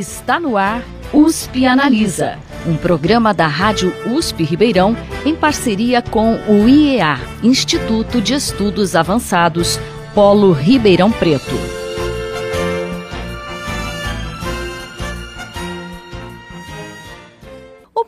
Está no ar USP Analisa, um programa da Rádio USP Ribeirão em parceria com o IEA, Instituto de Estudos Avançados, Polo Ribeirão Preto.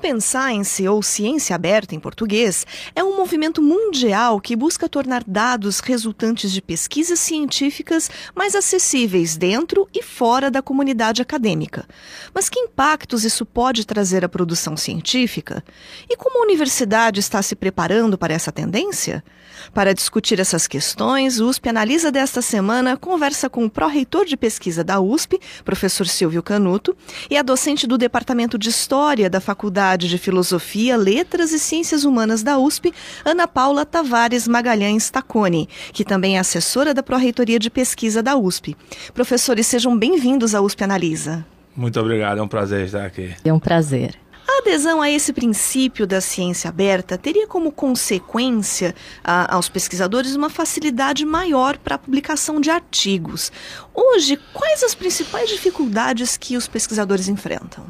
Open Science, ou ciência aberta em português, é um movimento mundial que busca tornar dados resultantes de pesquisas científicas mais acessíveis dentro e fora da comunidade acadêmica. Mas que impactos isso pode trazer à produção científica? E como a universidade está se preparando para essa tendência? Para discutir essas questões, o USP Analisa desta semana conversa com o pró-reitor de pesquisa da USP, professor Silvio Canuto, e a docente do Departamento de História da Faculdade de Filosofia, Letras e Ciências Humanas da USP, Ana Paula Tavares Magalhães Tacone, que também é assessora da Pró-Reitoria de Pesquisa da USP. Professores, sejam bem-vindos à USP Analisa. Muito obrigado, é um prazer estar aqui. É um prazer. A adesão a esse princípio da ciência aberta teria como consequência a, aos pesquisadores uma facilidade maior para a publicação de artigos. Hoje, quais as principais dificuldades que os pesquisadores enfrentam?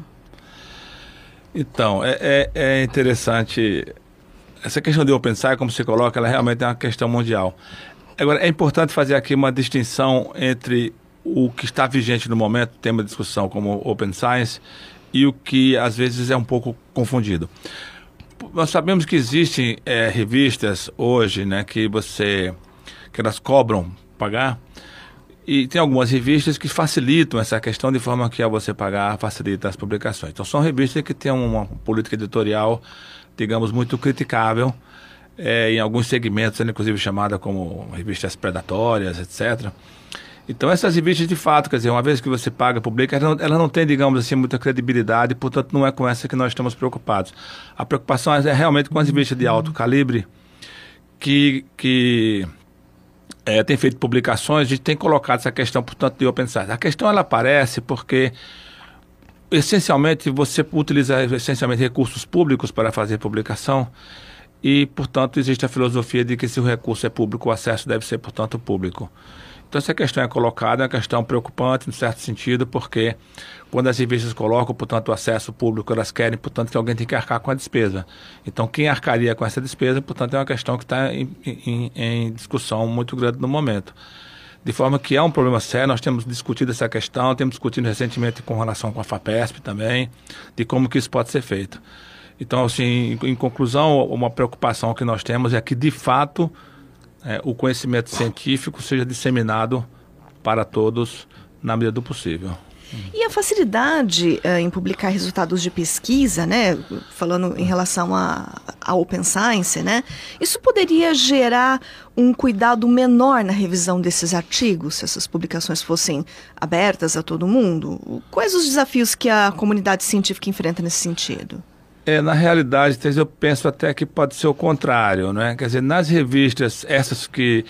Então, é, é, é interessante. Essa questão de open science, como se coloca, ela realmente é uma questão mundial. Agora, é importante fazer aqui uma distinção entre o que está vigente no momento, tema de discussão como open science, e o que às vezes é um pouco confundido. Nós sabemos que existem é, revistas hoje, né, que você que elas cobram pagar e tem algumas revistas que facilitam essa questão de forma que ao você pagar facilita as publicações. Então são revistas que têm uma política editorial, digamos, muito criticável é, em alguns segmentos, inclusive chamada como revistas predatórias, etc. Então essas revistas de fato, quer dizer, uma vez que você paga, publica, ela não, ela não tem, digamos assim, muita credibilidade, portanto não é com essa que nós estamos preocupados. A preocupação é realmente com as revistas de alto calibre que, que é, tem feito publicações, a gente tem colocado essa questão, portanto, de open science. A questão ela aparece porque essencialmente você utiliza essencialmente recursos públicos para fazer publicação e, portanto, existe a filosofia de que se o recurso é público, o acesso deve ser, portanto, público. Então, essa questão é colocada, é uma questão preocupante, no certo sentido, porque quando as revistas colocam, portanto, o acesso público, elas querem, portanto, que alguém tem que arcar com a despesa. Então, quem arcaria com essa despesa, portanto, é uma questão que está em, em, em discussão muito grande no momento. De forma que é um problema sério, nós temos discutido essa questão, temos discutido recentemente com relação com a FAPESP também, de como que isso pode ser feito. Então, assim, em, em conclusão, uma preocupação que nós temos é que, de fato, é, o conhecimento científico seja disseminado para todos na medida do possível. E a facilidade uh, em publicar resultados de pesquisa, né, falando em relação a Open Science, né, isso poderia gerar um cuidado menor na revisão desses artigos, se essas publicações fossem abertas a todo mundo? Quais os desafios que a comunidade científica enfrenta nesse sentido? É, na realidade, eu penso até que pode ser o contrário, né? Quer dizer, nas revistas, essas que.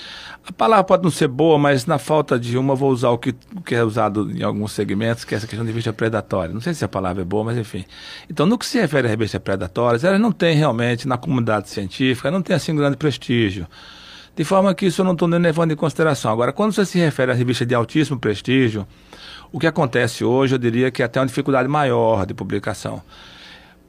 A palavra pode não ser boa, mas na falta de uma, vou usar o que, o que é usado em alguns segmentos, que é essa questão de revista predatória. Não sei se a palavra é boa, mas enfim. Então, no que se refere a revistas predatórias, elas não têm realmente, na comunidade científica, não tem assim grande prestígio. De forma que isso eu não estou nem levando em consideração. Agora, quando você se refere a revista de altíssimo prestígio, o que acontece hoje, eu diria que é até uma dificuldade maior de publicação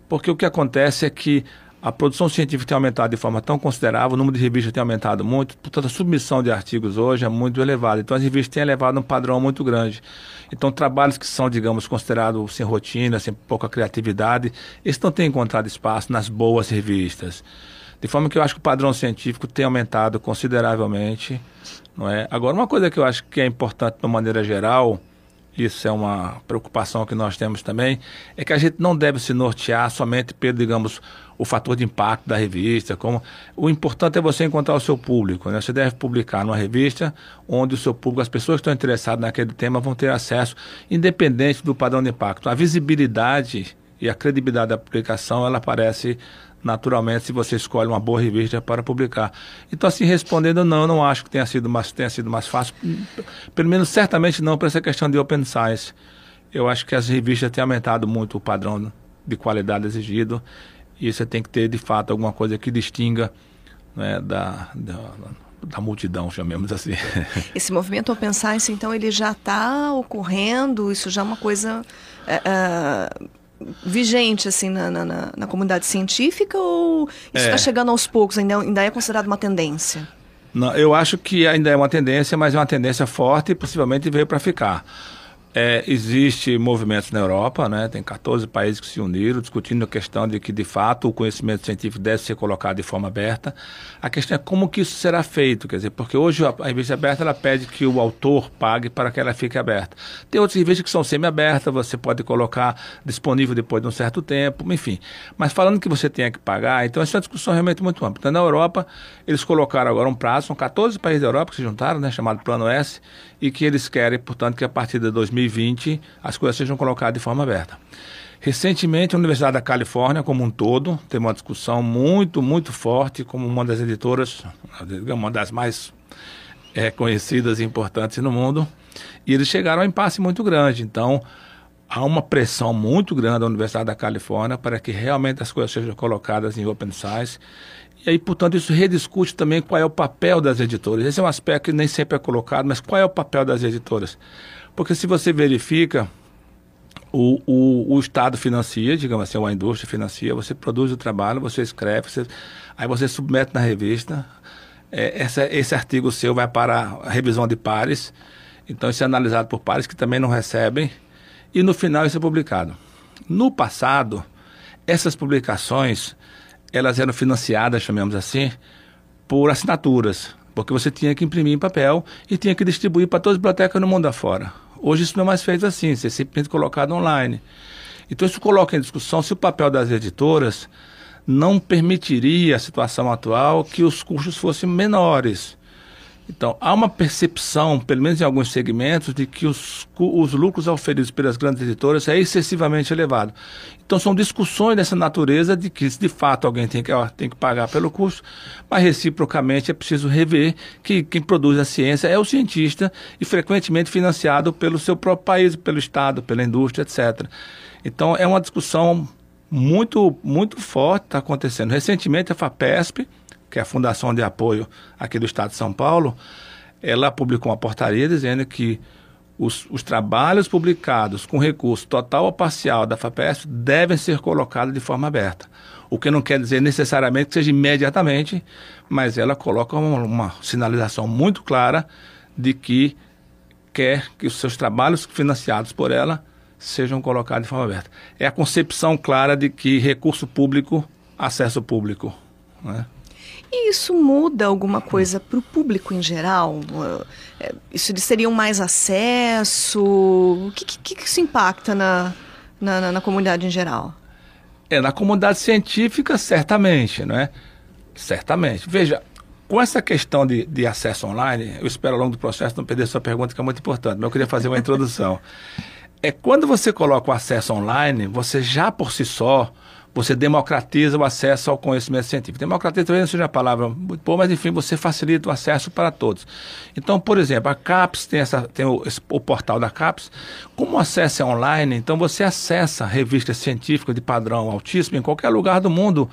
porque o que acontece é que a produção científica tem aumentado de forma tão considerável, o número de revistas tem aumentado muito, portanto a submissão de artigos hoje é muito elevada. Então as revistas têm elevado um padrão muito grande. Então trabalhos que são, digamos, considerados sem rotina, sem pouca criatividade, eles não têm encontrado espaço nas boas revistas. De forma que eu acho que o padrão científico tem aumentado consideravelmente. Não é? Agora, uma coisa que eu acho que é importante de uma maneira geral, isso é uma preocupação que nós temos também, é que a gente não deve se nortear somente pelo, digamos, o fator de impacto da revista. Como o importante é você encontrar o seu público. Né? Você deve publicar numa revista onde o seu público, as pessoas que estão interessadas naquele tema, vão ter acesso, independente do padrão de impacto. A visibilidade e a credibilidade da publicação ela aparece naturalmente se você escolhe uma boa revista para publicar. Então, assim, respondendo, não, eu não acho que tenha sido mais, tenha sido mais fácil, pelo menos certamente não para essa questão de open science. Eu acho que as revistas têm aumentado muito o padrão de qualidade exigido e você tem que ter, de fato, alguma coisa que distinga né, da, da da multidão, chamemos assim. Esse movimento Open Science, então, ele já está ocorrendo, isso já é uma coisa é, é, vigente, assim, na, na, na, comunidade científica, ou isso está é. chegando aos poucos, ainda, ainda é considerado uma tendência? Não, eu acho que ainda é uma tendência, mas é uma tendência forte e possivelmente veio para ficar. É, existe movimentos na Europa, né? tem 14 países que se uniram discutindo a questão de que, de fato, o conhecimento científico deve ser colocado de forma aberta. A questão é como que isso será feito, quer dizer, porque hoje a, a revista aberta ela pede que o autor pague para que ela fique aberta. Tem outras revistas que são semi-abertas, você pode colocar disponível depois de um certo tempo, enfim. Mas falando que você tenha que pagar, então essa é uma discussão realmente muito ampla. Então, na Europa, eles colocaram agora um prazo, são 14 países da Europa que se juntaram, né, chamado Plano S, e que eles querem, portanto, que a partir de 2020 as coisas sejam colocadas de forma aberta. Recentemente, a Universidade da Califórnia, como um todo, teve uma discussão muito, muito forte, como uma das editoras, uma das mais é, conhecidas e importantes no mundo, e eles chegaram a um impasse muito grande. Então, há uma pressão muito grande da Universidade da Califórnia para que realmente as coisas sejam colocadas em open science e aí, portanto, isso rediscute também qual é o papel das editoras. Esse é um aspecto que nem sempre é colocado, mas qual é o papel das editoras? Porque se você verifica, o, o, o Estado financia, digamos assim, ou a indústria financia, você produz o trabalho, você escreve, você, aí você submete na revista, é, essa, esse artigo seu vai para a revisão de pares, então isso é analisado por pares que também não recebem, e no final isso é publicado. No passado, essas publicações elas eram financiadas, chamemos assim, por assinaturas, porque você tinha que imprimir em papel e tinha que distribuir para todas as bibliotecas no mundo afora. Hoje isso não é mais feito assim, você é simplesmente colocado online. Então isso coloca em discussão se o papel das editoras não permitiria a situação atual que os custos fossem menores. Então, há uma percepção, pelo menos em alguns segmentos, de que os, os lucros oferidos pelas grandes editoras é excessivamente elevado. Então, são discussões dessa natureza de que, de fato, alguém tem que, ó, tem que pagar pelo custo, mas reciprocamente é preciso rever que quem produz a ciência é o cientista e frequentemente financiado pelo seu próprio país, pelo Estado, pela indústria, etc. Então, é uma discussão muito, muito forte está acontecendo. Recentemente, a FAPESP, que é a Fundação de Apoio aqui do Estado de São Paulo, ela publicou uma portaria dizendo que os, os, trabalhos publicados com recurso total ou parcial da FAPESP devem ser colocados de forma aberta. O que não quer dizer necessariamente que seja imediatamente, mas ela coloca uma, uma sinalização muito clara de que quer que os seus trabalhos financiados por ela sejam colocados de forma aberta. É a concepção clara de que recurso público, acesso público. Né? E isso muda alguma coisa para o público em geral? É, isso seria um mais acesso? O que, que, que isso impacta na, na, na, comunidade em geral? É, na comunidade científica, certamente, não é? Certamente. Veja, com essa questão de, de acesso online, eu espero ao longo do processo não perder sua pergunta, que é muito importante, mas eu queria fazer uma introdução. É quando você coloca o acesso online, você já por si só você democratiza o acesso ao conhecimento científico. Democratiza talvez não seja a palavra muito boa, mas enfim, você facilita o acesso para todos. Então, por exemplo, a CAPES tem, essa, tem o, o portal da CAPES. Como o acesso é online, então você acessa revistas científicas de padrão altíssimo em qualquer lugar do mundo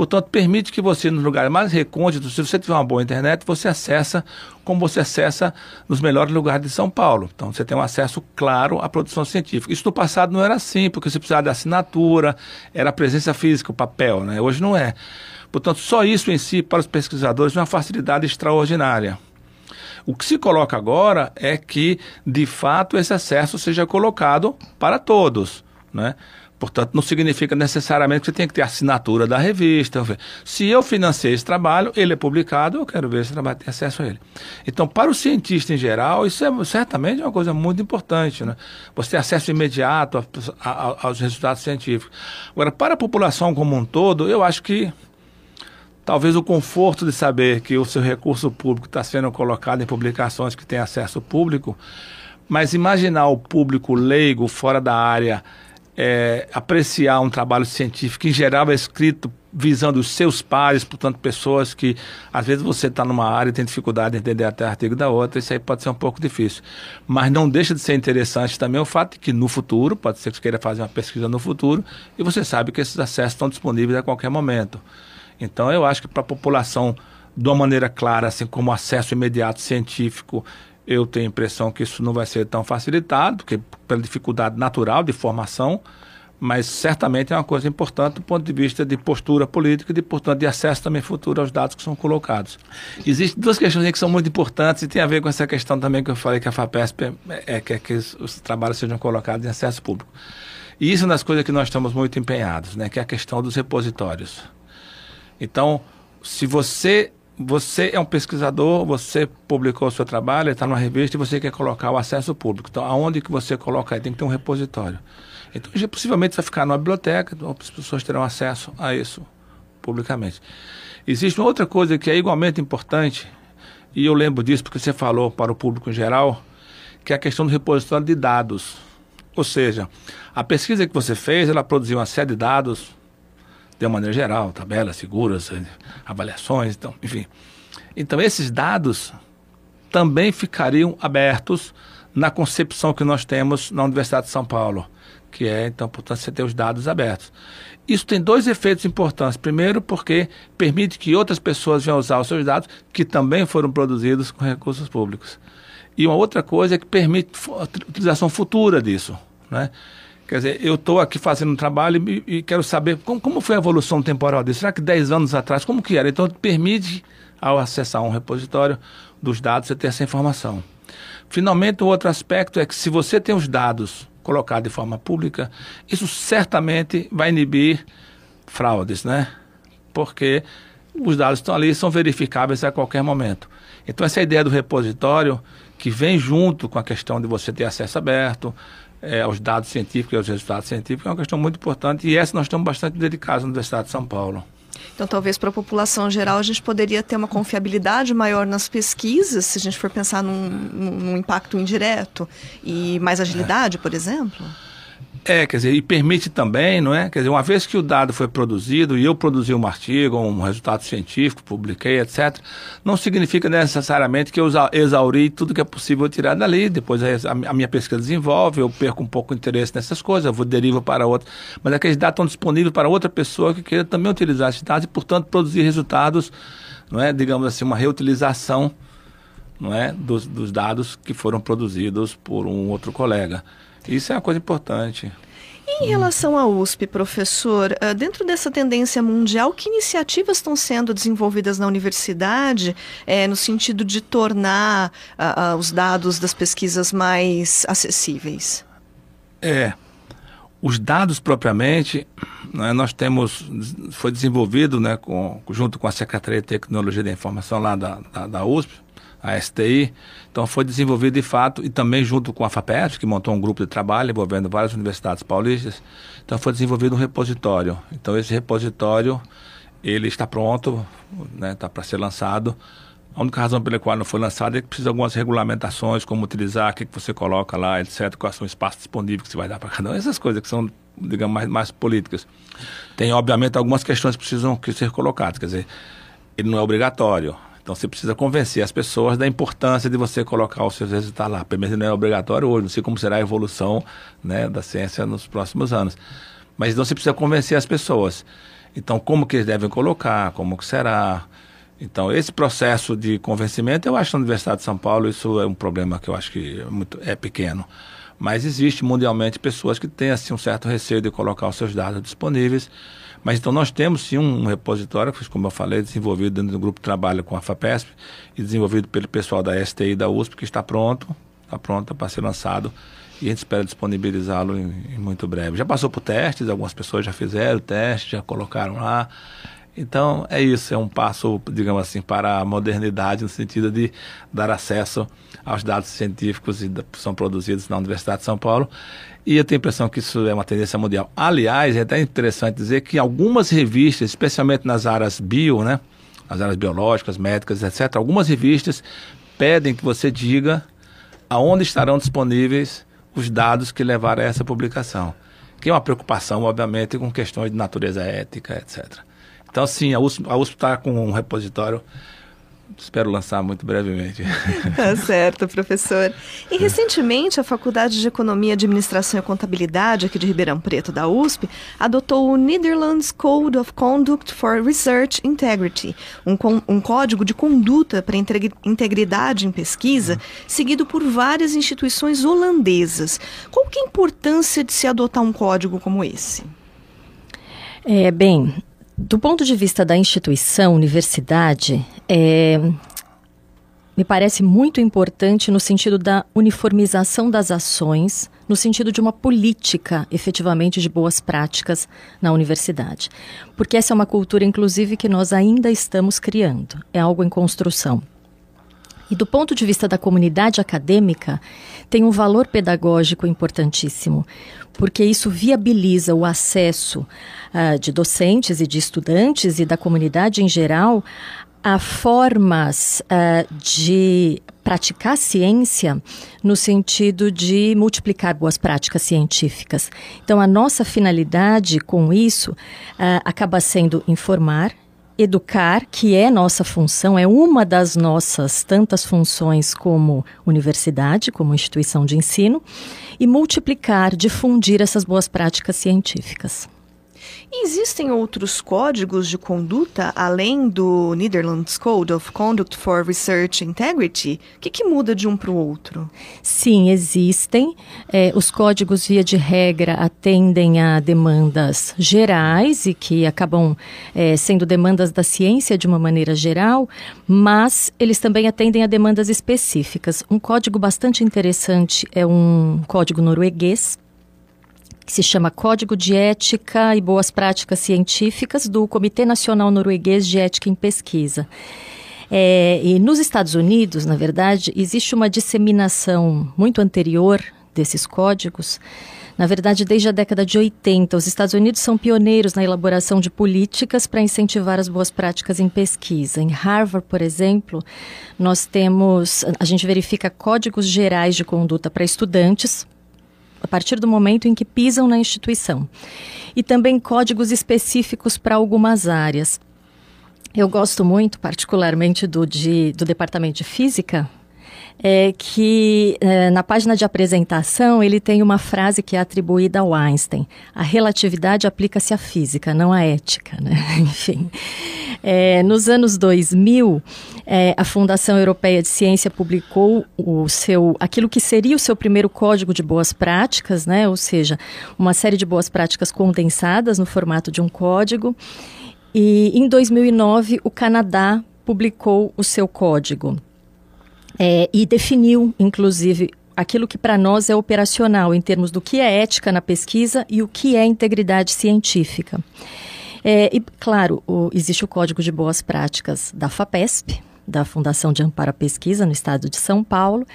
Portanto, permite que você, nos lugares mais recônditos, se você tiver uma boa internet, você acessa como você acessa nos melhores lugares de São Paulo. Então, você tem um acesso claro à produção científica. Isso no passado não era assim, porque você precisava de assinatura, era presença física, o papel, né? Hoje não é. Portanto, só isso em si, para os pesquisadores, é uma facilidade extraordinária. O que se coloca agora é que, de fato, esse acesso seja colocado para todos. Né? Portanto, não significa necessariamente que você tem que ter assinatura da revista. Se eu financei esse trabalho, ele é publicado, eu quero ver se o trabalho tem acesso a ele. Então, para o cientista em geral, isso é certamente uma coisa muito importante. Né? Você ter acesso imediato a, a, aos resultados científicos. Agora, para a população como um todo, eu acho que talvez o conforto de saber que o seu recurso público está sendo colocado em publicações que têm acesso público, mas imaginar o público leigo fora da área é, apreciar um trabalho científico, em geral é escrito visando os seus pares, portanto, pessoas que às vezes você está numa área e tem dificuldade de entender até artigo da outra, isso aí pode ser um pouco difícil. Mas não deixa de ser interessante também o fato de que no futuro, pode ser que você queira fazer uma pesquisa no futuro, e você sabe que esses acessos estão disponíveis a qualquer momento. Então, eu acho que para a população de uma maneira clara, assim como acesso imediato científico, eu tenho a impressão que isso não vai ser tão facilitado, porque pela dificuldade natural de formação, mas certamente é uma coisa importante do ponto de vista de postura política e, de, portanto, de acesso também futuro aos dados que são colocados. Existem duas questões que são muito importantes e tem a ver com essa questão também que eu falei que a FAPESP é, é que, é que os, os, trabalhos sejam colocados em acesso público. E isso é uma das coisas que nós estamos muito empenhados, né, que é a questão dos repositórios. Então, se você você é um pesquisador, você publicou o seu trabalho, está numa revista e você quer colocar o acesso público. Então, aonde que você coloca aí? Tem que ter um repositório. Então, possivelmente vai ficar numa biblioteca, então as pessoas terão acesso a isso publicamente. Existe uma outra coisa que é igualmente importante, e eu lembro disso porque você falou para o público em geral, que é a questão do repositório de dados. Ou seja, a pesquisa que você fez, ela produziu uma série de dados, de uma maneira geral, tabelas, seguras, avaliações, então, enfim. Então, esses dados também ficariam abertos na concepção que nós temos na Universidade de São Paulo que é, então, portanto, você ter os dados abertos. Isso tem dois efeitos importantes. Primeiro, porque permite que outras pessoas venham usar os seus dados, que também foram produzidos com recursos públicos. E uma outra coisa é que permite utilização futura disso. Né? Quer dizer, eu estou aqui fazendo um trabalho e, e quero saber como, como, foi a evolução temporal disso. Será que 10 anos atrás, como que era? Então, permite, ao acessar um repositório dos dados, você ter essa informação. Finalmente, o outro aspecto é que se você tem os dados colocado de forma pública, isso certamente vai inibir fraudes, né? Porque os dados estão ali são verificáveis a qualquer momento. Então, essa ideia do repositório, que vem junto com a questão de você ter acesso aberto é, aos dados científicos e aos resultados científicos, é uma questão muito importante e essa nós estamos bastante dedicados na Universidade de São Paulo. Então, talvez para a população geral a gente poderia ter uma confiabilidade maior nas pesquisas, se a gente for pensar num, num impacto indireto, e mais agilidade, por exemplo? É, quer dizer, e permite também, não é? Quer dizer, uma vez que o dado foi produzido e eu produzi um artigo, um resultado científico, publiquei, etc., não significa necessariamente que eu exauri tudo que é possível tirar dali. Depois a, minha pesquisa desenvolve, eu perco um pouco o interesse nessas coisas, eu vou derivo para outra. Mas aqueles dados estão disponíveis para outra pessoa que queira também utilizar esses dados e, portanto, produzir resultados, não é? Digamos assim, uma reutilização não é? dos, dos dados que foram produzidos por um outro colega. Isso é uma coisa importante. Em relação à USP, professor, eh, dentro dessa tendência mundial, que iniciativas estão sendo desenvolvidas na universidade é, no sentido de tornar uh, uh, os dados das pesquisas mais acessíveis? É, os dados propriamente, né, nós temos, foi desenvolvido né, com, junto com a Secretaria de Tecnologia da Informação lá da, da, da USP, a STI. Então foi desenvolvido de fato, e também junto com a FAPESP, que montou um grupo de trabalho envolvendo várias universidades paulistas. Então foi desenvolvido um repositório. Então esse repositório, ele está pronto, está né, tá para ser lançado. A única razão pela qual não foi lançado é que precisa de algumas regulamentações, como utilizar, o que, que você coloca lá, etc., quais são os espaços disponíveis que você vai dar para cada um, essas coisas que são, digamos, mais, mais políticas. Tem, obviamente, algumas questões que precisam ser colocadas, quer dizer, ele não é obrigatório, então você precisa convencer as pessoas da importância de você colocar os seus resultados lá. Menos não é obrigatório hoje, não sei como será a evolução né, da ciência nos próximos anos. Mas então você precisa convencer as pessoas. Então, como que eles devem colocar, como que será. Então, esse processo de convencimento, eu acho que na Universidade de São Paulo isso é um problema que eu acho que é, muito, é pequeno. Mas existe mundialmente pessoas que têm assim, um certo receio de colocar os seus dados disponíveis mas então nós temos sim um repositório, como eu falei, desenvolvido dentro do grupo de trabalho com a FAPESP e desenvolvido pelo pessoal da STI e da USP, que está pronto, está pronto para ser lançado e a gente espera disponibilizá-lo em, em, muito breve. Já passou por testes, algumas pessoas já fizeram testes, já colocaram lá. Então é isso, é um passo, digamos assim, para a modernidade no sentido de dar acesso aos dados científicos que são produzidos na Universidade de São Paulo e eu tenho a impressão que isso é uma tendência mundial. Aliás, é até interessante dizer que algumas revistas, especialmente nas áreas bio, né, nas áreas biológicas, médicas, etc., algumas revistas pedem que você diga aonde estarão disponíveis os dados que levaram a essa publicação. Que é uma preocupação, obviamente, com questões de natureza ética, etc. Então, sim, a USP está com um repositório espero lançar muito brevemente. Tá certo, professor. E recentemente a Faculdade de Economia, Administração e Contabilidade aqui de Ribeirão Preto da USP adotou o Netherlands Code of Conduct for Research Integrity, um, um código de conduta para integridade em pesquisa, seguido por várias instituições holandesas. Qual que é a importância de se adotar um código como esse? É, bem, do ponto de vista da instituição, universidade, é, me parece muito importante no sentido da uniformização das ações, no sentido de uma política efetivamente de boas práticas na universidade. Porque essa é uma cultura, inclusive, que nós ainda estamos criando, é algo em construção. E do ponto de vista da comunidade acadêmica, tem um valor pedagógico importantíssimo, porque isso viabiliza o acesso uh, de docentes e de estudantes e da comunidade em geral a formas uh, de praticar ciência no sentido de multiplicar boas práticas científicas. Então, a nossa finalidade com isso uh, acaba sendo informar, educar, que é nossa função, é uma das nossas tantas funções como universidade, como instituição de ensino, e multiplicar, difundir essas boas práticas científicas. Existem outros códigos de conduta além do Netherlands Code of Conduct for Research Integrity? O que, que muda de um para o outro? Sim, existem. É, os códigos, via de regra, atendem a demandas gerais e que acabam é, sendo demandas da ciência de uma maneira geral, mas eles também atendem a demandas específicas. Um código bastante interessante é um código norueguês que se chama Código de Ética e Boas Práticas Científicas do Comitê Nacional Norueguês de Ética em Pesquisa. É, e nos Estados Unidos, na verdade, existe uma disseminação muito anterior desses códigos. Na verdade, desde a década de 80, os Estados Unidos são pioneiros na elaboração de políticas para incentivar as boas práticas em pesquisa. Em Harvard, por exemplo, nós temos, a gente verifica códigos gerais de conduta para estudantes, a partir do momento em que pisam na instituição. E também códigos específicos para algumas áreas. Eu gosto muito, particularmente, do, de, do departamento de física, é que é, na página de apresentação ele tem uma frase que é atribuída ao Einstein: a relatividade aplica-se à física, não à ética, né? Enfim, é, nos anos 2000 é, a Fundação Europeia de Ciência publicou o seu, aquilo que seria o seu primeiro código de boas práticas, né? Ou seja, uma série de boas práticas condensadas no formato de um código. E em 2009 o Canadá publicou o seu código é, e definiu, inclusive, aquilo que para nós é operacional em termos do que é ética na pesquisa e o que é integridade científica. É, e, claro, o, existe o Código de Boas Práticas da FAPESP, da Fundação de Amparo à Pesquisa no estado de São Paulo,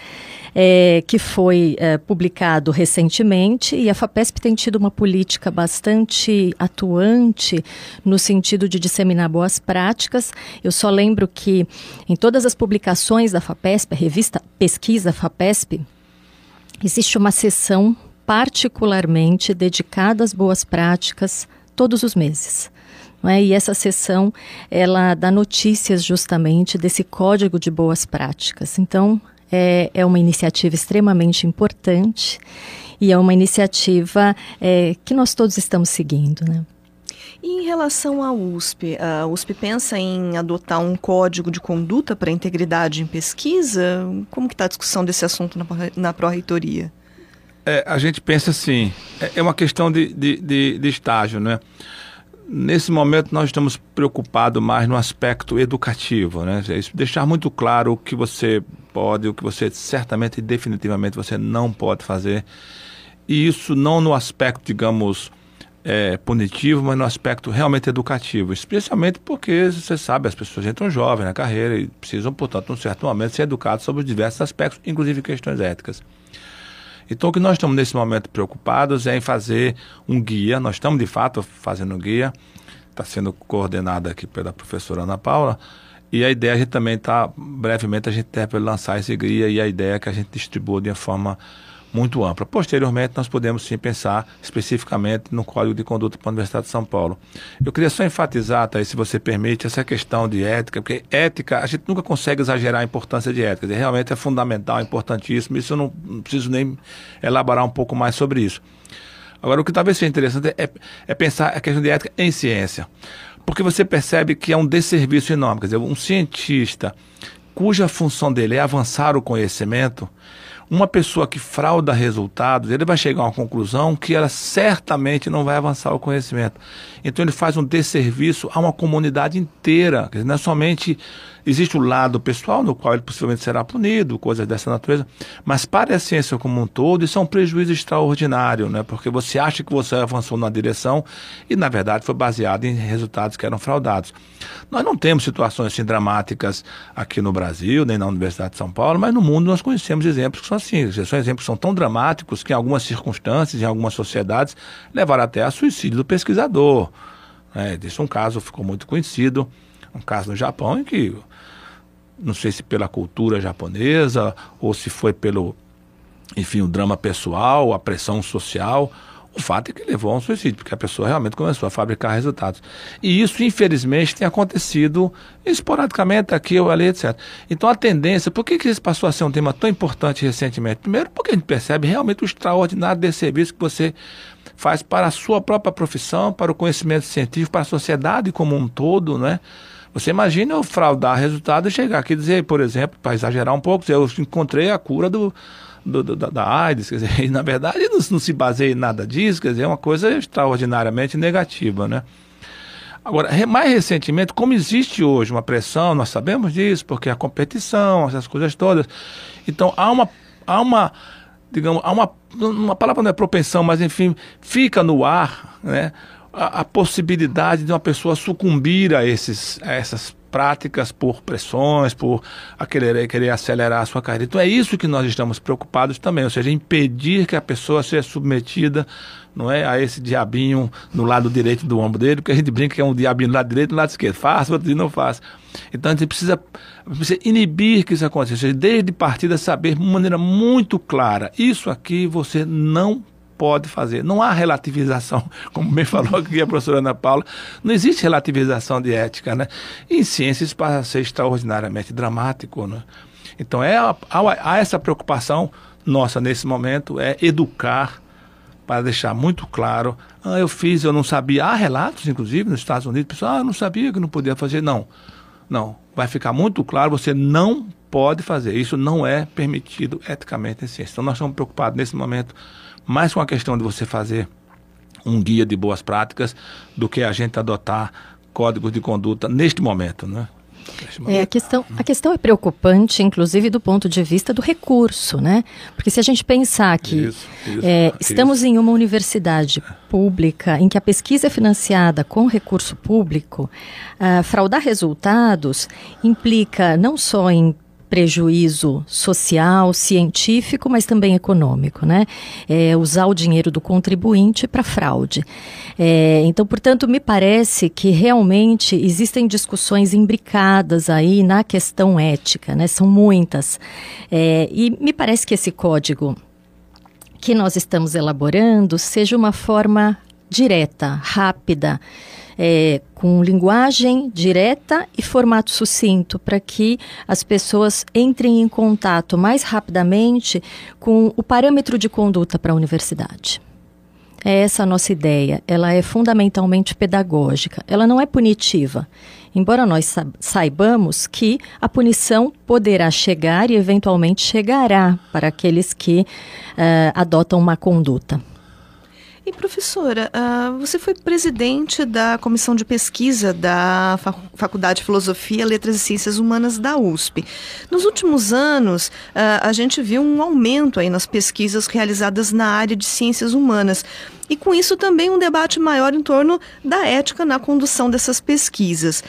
é, que foi é, publicado recentemente e a FAPESP tem tido uma política bastante atuante no sentido de disseminar boas práticas. Eu só lembro que em todas as publicações da FAPESP, a revista Pesquisa FAPESP, existe uma seção particularmente dedicada às boas práticas todos os meses. É? E essa sessão ela dá notícias justamente desse código de boas práticas. Então é, é uma iniciativa extremamente importante e é uma iniciativa é, que nós todos estamos seguindo, né? E em relação à USP, a USP pensa em adotar um código de conduta para integridade em pesquisa? Como que está a discussão desse assunto na, na pró-reitoria? É, a gente pensa assim, é, é uma questão de, de, de, de estágio, né? Nesse momento nós estamos preocupados mais no aspecto educativo, né? É deixar muito claro o que você pode, o que você certamente e definitivamente você não pode fazer. E isso não no aspecto, digamos, é, punitivo, mas no aspecto realmente educativo. Especialmente porque, você sabe, as pessoas entram jovens na carreira e precisam, portanto, num certo momento, ser educados sobre os diversos aspectos, inclusive questões éticas. Então, o que nós estamos nesse momento preocupados é em fazer um guia. Nós estamos, de fato, fazendo um guia. Está sendo coordenado aqui pela professora Ana Paula. E a ideia, a gente também está, brevemente, a gente deve lançar esse guia. E a ideia é que a gente distribua de uma forma muito ampla. Posteriormente, nós podemos sim pensar especificamente no Código de Conduta para a Universidade de São Paulo. Eu queria só enfatizar, tá, se você permite, essa questão de ética, porque ética, a gente nunca consegue exagerar a importância de ética, realmente é fundamental, importantíssimo, isso eu não, não preciso nem elaborar um pouco mais sobre isso. Agora, o que talvez seja interessante é, é pensar a questão de ética em ciência. Porque você percebe que é um desserviço enorme. Quer dizer, um cientista cuja função dele é avançar o conhecimento, uma pessoa que frauda resultados, ele vai chegar a uma conclusão que ela certamente não vai avançar o conhecimento. Então ele faz um desserviço a uma comunidade inteira, não é somente Existe o lado pessoal, no qual ele possivelmente será punido, coisas dessa natureza, mas para a ciência como um todo, isso é um prejuízo extraordinário, né? porque você acha que você avançou na direção e, na verdade, foi baseado em resultados que eram fraudados. Nós não temos situações assim dramáticas aqui no Brasil, nem na Universidade de São Paulo, mas no mundo nós conhecemos exemplos que são assim. São exemplos que são tão dramáticos que, em algumas circunstâncias, em algumas sociedades, levaram até a suicídio do pesquisador. É, Esse é um caso ficou muito conhecido, um caso no Japão em que não sei se pela cultura japonesa ou se foi pelo, enfim, o drama pessoal, a pressão social. O fato é que levou a um suicídio, porque a pessoa realmente começou a fabricar resultados. E isso, infelizmente, tem acontecido esporadicamente aqui ou ali, etc. Então, a tendência, por que, que isso passou a ser um tema tão importante recentemente? Primeiro, porque a gente percebe realmente o extraordinário desse serviço que você faz para a sua própria profissão, para o conhecimento científico, para a sociedade como um todo, né? Você imagina eu fraudar resultado e chegar aqui e dizer, por exemplo, para exagerar um pouco, eu encontrei a cura do, do, do, da, da AIDS, quer dizer, e na verdade não, não, se baseia em nada disso, quer dizer, é uma coisa extraordinariamente negativa, né? Agora, mais recentemente, como existe hoje uma pressão, nós sabemos disso, porque a competição, essas coisas todas, então há uma, há uma digamos, há uma, uma palavra não é propensão, mas enfim, fica no ar, né? A, a, possibilidade de uma pessoa sucumbir a, esses, a essas práticas por pressões, por querer, querer acelerar a sua carreira. Então é isso que nós estamos preocupados também, ou seja, impedir que a pessoa seja submetida não é, a esse diabinho no lado direito do ombro dele, porque a gente brinca que é um diabinho no lado direito e no lado esquerdo, faça, outro dia não faz. Então a gente precisa, precisa inibir que isso aconteça, desde partida saber de maneira muito clara, isso aqui você não pode fazer. Não há relativização, como bem falou aqui a professora Ana Paula, não existe relativização de ética, né? Em ciências passa a ser extraordinariamente dramático, né? Então é, há, há essa preocupação nossa nesse momento, é educar para deixar muito claro, ah, eu fiz, eu não sabia. Há relatos, inclusive, nos Estados Unidos, pessoal, ah, eu não sabia que não podia fazer. Não, não. Vai ficar muito claro, você não pode fazer. Isso não é permitido eticamente em ciência. Então nós estamos preocupados nesse momento mais com a questão de você fazer um guia de boas práticas do que a gente adotar códigos de conduta neste momento, né? É, a, questão, a questão é preocupante, inclusive do ponto de vista do recurso, né? Porque se a gente pensar que isso, isso, é, estamos isso. em uma universidade pública em que a pesquisa é financiada com recurso público, uh, fraudar resultados implica não só em prejuízo social, científico, mas também econômico, né? É, usar o dinheiro do contribuinte para fraude. É, então, portanto, me parece que realmente existem discussões imbricadas aí na questão ética, né? São muitas. É, e me parece que esse código que nós estamos elaborando seja uma forma direta, rápida, é, com linguagem direta e formato sucinto, para que as pessoas entrem em contato mais rapidamente com o parâmetro de conduta para a universidade. É essa a nossa ideia. Ela é fundamentalmente pedagógica. Ela não é punitiva. Embora nós saibamos que a punição poderá chegar e eventualmente chegará para aqueles que uh, adotam uma conduta. E professora, uh, você foi presidente da comissão de pesquisa da Faculdade de Filosofia, Letras e Ciências Humanas da USP. Nos últimos anos, uh, a gente viu um aumento aí nas pesquisas realizadas na área de ciências humanas. E com isso também um debate maior em torno da ética na condução dessas pesquisas.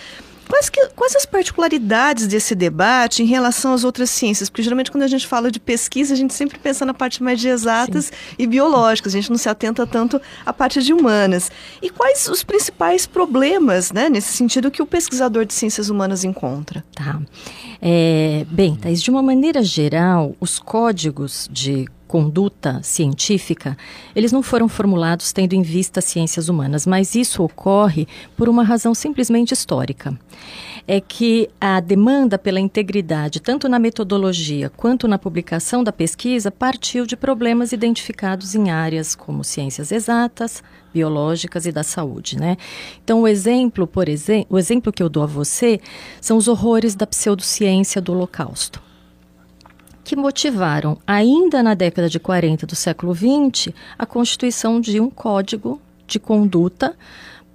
Quais, que, quais as particularidades desse debate em relação às outras ciências? Porque geralmente quando a gente fala de pesquisa, a gente sempre pensa na parte mais de exatas Sim. e biológicas, a gente não se atenta tanto à parte de humanas. E quais os principais problemas, né, nesse sentido, que o pesquisador de ciências humanas encontra? Tá. É, bem, Thais, de uma maneira geral, os códigos de conduta científica, eles não foram formulados tendo em vista ciências humanas, mas isso ocorre por uma razão simplesmente histórica. É que a demanda pela integridade, tanto na metodologia quanto na publicação da pesquisa, partiu de problemas identificados em áreas como ciências exatas, biológicas e da saúde, né? Então, o exemplo, por exemplo, o exemplo que eu dou a você são os horrores da pseudociência do Holocausto que motivaram, ainda na década de 40 do século XX, a constituição de um código de conduta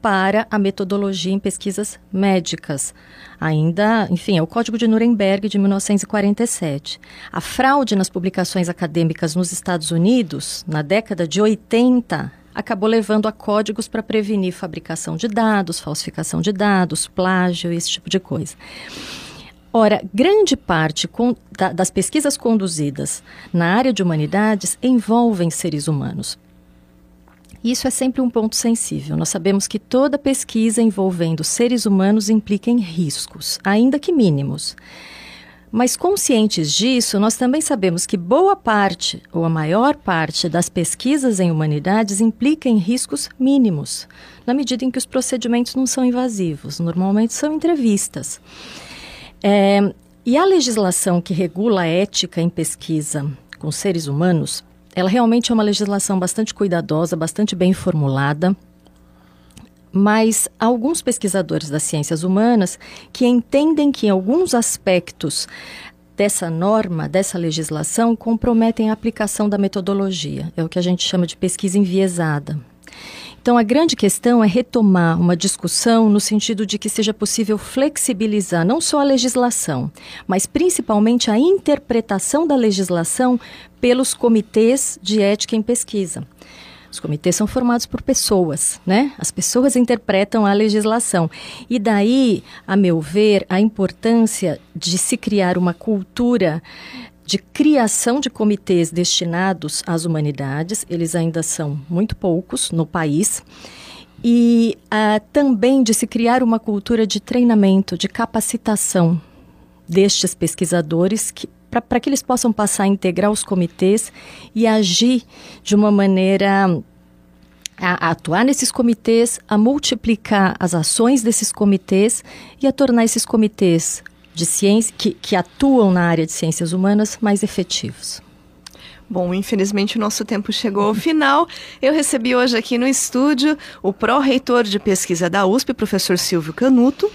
para a metodologia em pesquisas médicas. Ainda, enfim, é o Código de Nuremberg de 1947. A fraude nas publicações acadêmicas nos Estados Unidos, na década de 80, acabou levando a códigos para prevenir fabricação de dados, falsificação de dados, plágio, esse tipo de coisa. Ora, grande parte com, da, das pesquisas conduzidas na área de humanidades envolvem seres humanos. Isso é sempre um ponto sensível. Nós sabemos que toda pesquisa envolvendo seres humanos implica em riscos, ainda que mínimos. Mas conscientes disso, nós também sabemos que boa parte, ou a maior parte, das pesquisas em humanidades implica em riscos mínimos, na medida em que os procedimentos não são invasivos, normalmente são entrevistas. É, e a legislação que regula a ética em pesquisa com seres humanos, ela realmente é uma legislação bastante cuidadosa, bastante bem formulada, mas alguns pesquisadores das ciências humanas que entendem que em alguns aspectos dessa norma, dessa legislação, comprometem a aplicação da metodologia. É o que a gente chama de pesquisa enviesada. Então, a grande questão é retomar uma discussão no sentido de que seja possível flexibilizar não só a legislação, mas principalmente a interpretação da legislação pelos comitês de ética em pesquisa. Os comitês são formados por pessoas, né? As pessoas interpretam a legislação. E daí, a meu ver, a importância de se criar uma cultura de criação de comitês destinados às humanidades, eles ainda são muito poucos no país, e uh, também de se criar uma cultura de treinamento, de capacitação destes pesquisadores para que eles possam passar a integrar os comitês e agir de uma maneira a, a, atuar nesses comitês, a multiplicar as ações desses comitês e a tornar esses comitês de ciência que, que atuam na área de ciências humanas mais efetivos. Bom, infelizmente o nosso tempo chegou ao final. Eu recebi hoje aqui no estúdio o pró-reitor de pesquisa da USP, professor Silvio Canuto,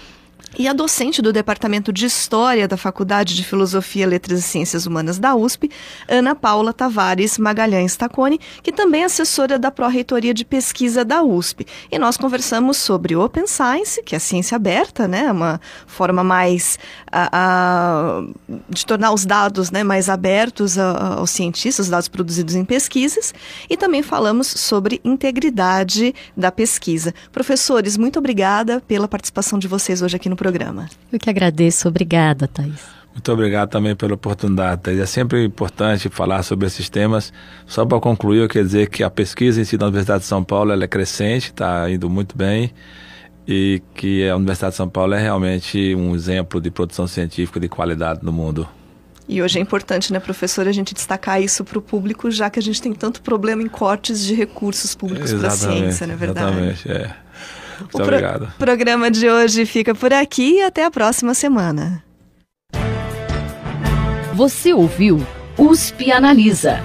e a docente do Departamento de História da Faculdade de Filosofia, Letras e Ciências Humanas da USP, Ana Paula Tavares Magalhães Tacone, que também é assessora da Pró-Reitoria de Pesquisa da USP. E nós conversamos sobre Open Science, que é ciência aberta, né? uma forma mais a, a, de tornar os dados né, mais abertos a, aos cientistas, os dados produzidos em pesquisas, e também falamos sobre integridade da pesquisa. Professores, muito obrigada pela participação de vocês hoje aqui no programa. Eu que agradeço. Obrigada, Thais. Muito obrigado também pela oportunidade, Thais. É sempre importante falar sobre esses temas. Só para concluir, eu quero dizer que a pesquisa em si da Universidade de São Paulo é crescente, está indo muito bem e que a Universidade de São Paulo é realmente um exemplo de produção científica de qualidade no mundo. E hoje é importante, né, professor, a gente destacar isso para o público, já que a gente tem tanto problema em cortes de recursos públicos para a ciência, não é verdade? Exatamente, é. Muito o obrigado. O pro programa de hoje fica por aqui e até a próxima semana. Você ouviu USP Analisa,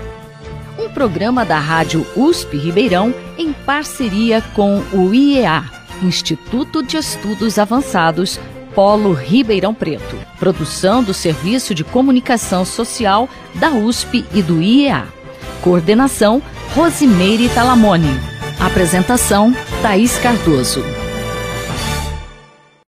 um programa da Rádio USP Ribeirão em parceria com o IEA, Instituto de Estudos Avançados, Polo Ribeirão Preto. Produção do Serviço de Comunicação Social da USP e do IEA. Coordenação Rosimeire Talamone. Apresentação Thaís Cardoso.